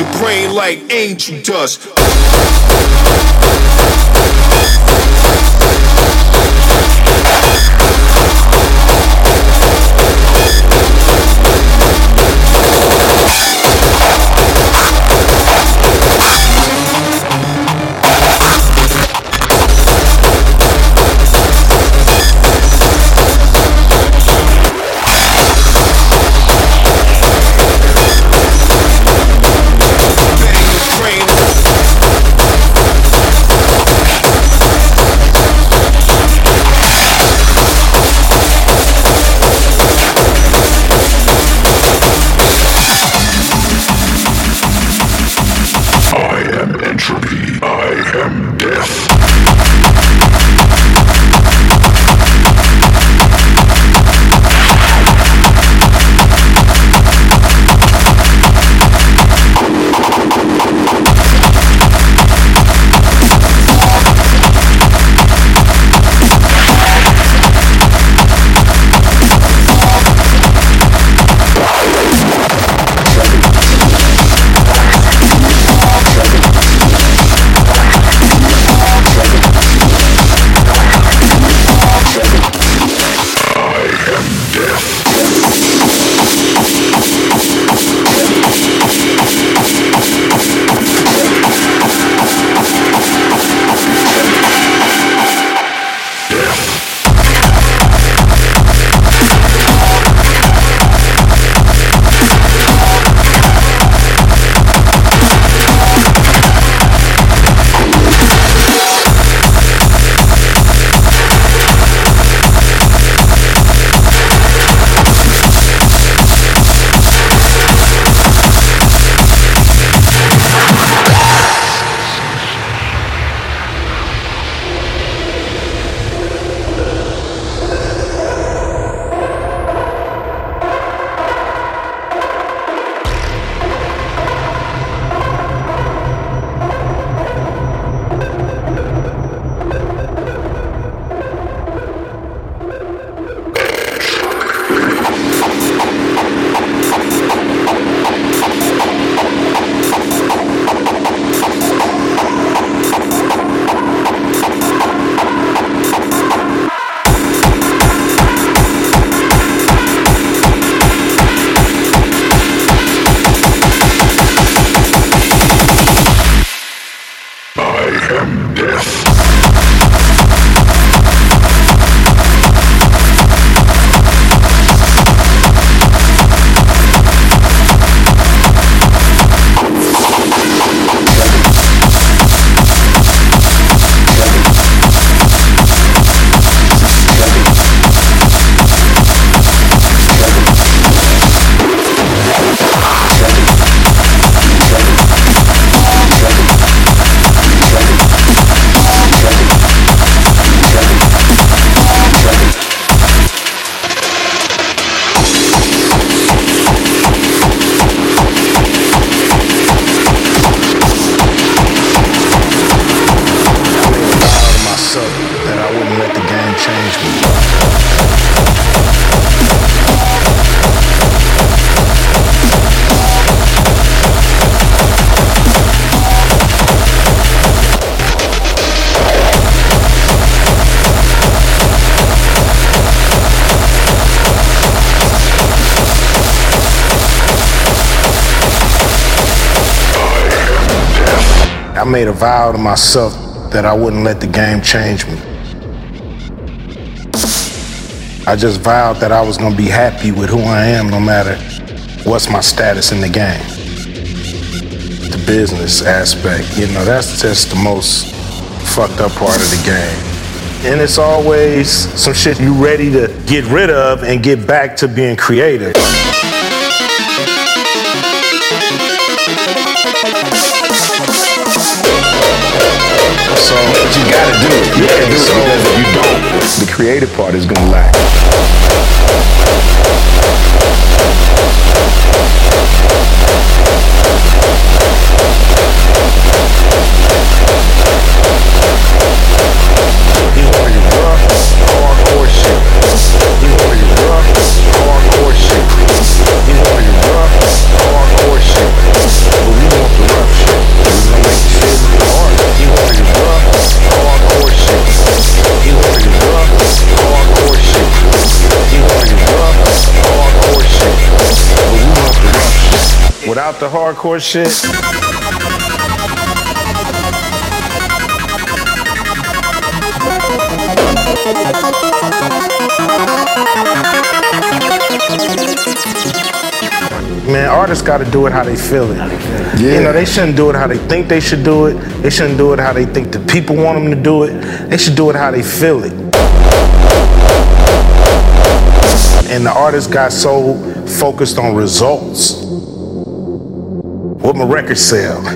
your brain like angel dust. Made a vow to myself that I wouldn't let the game change me. I just vowed that I was gonna be happy with who I am no matter what's my status in the game. The business aspect, you know, that's just the most fucked up part of the game. And it's always some shit you ready to get rid of and get back to being creative. So, but you gotta do it. You gotta do it because if you don't, the creative part is gonna lack. The hardcore shit, Man, artists got to do it how they feel it. You know, they shouldn't do it how they think they should do it. They shouldn't do it how they think the people want them to do it. They should do it how they feel it. And the artists got so focused on results. What my record sell? bring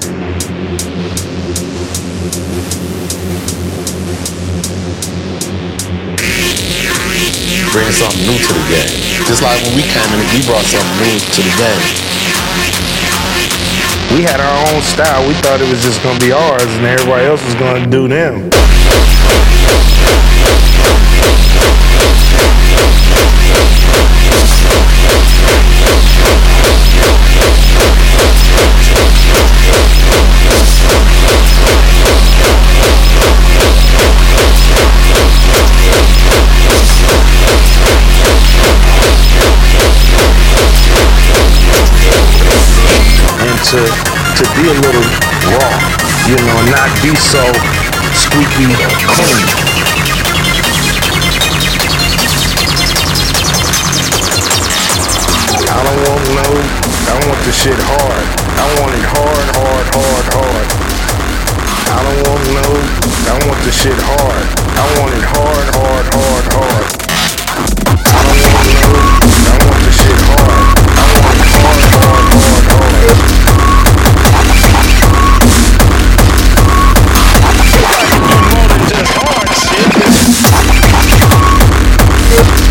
something new to the game. Just like when we came in, we brought something new to the game. We had our own style. We thought it was just gonna be ours, and everybody else was gonna do them. To to be a little raw, you know, not be so squeaky clean. I don't want no, I want the shit hard. I want it hard, hard, hard, hard. I don't want no, I want the shit hard. I want it hard, hard, hard, hard. I don't want no, I want the shit hard. I want it hard, hard, hard, hard. Crush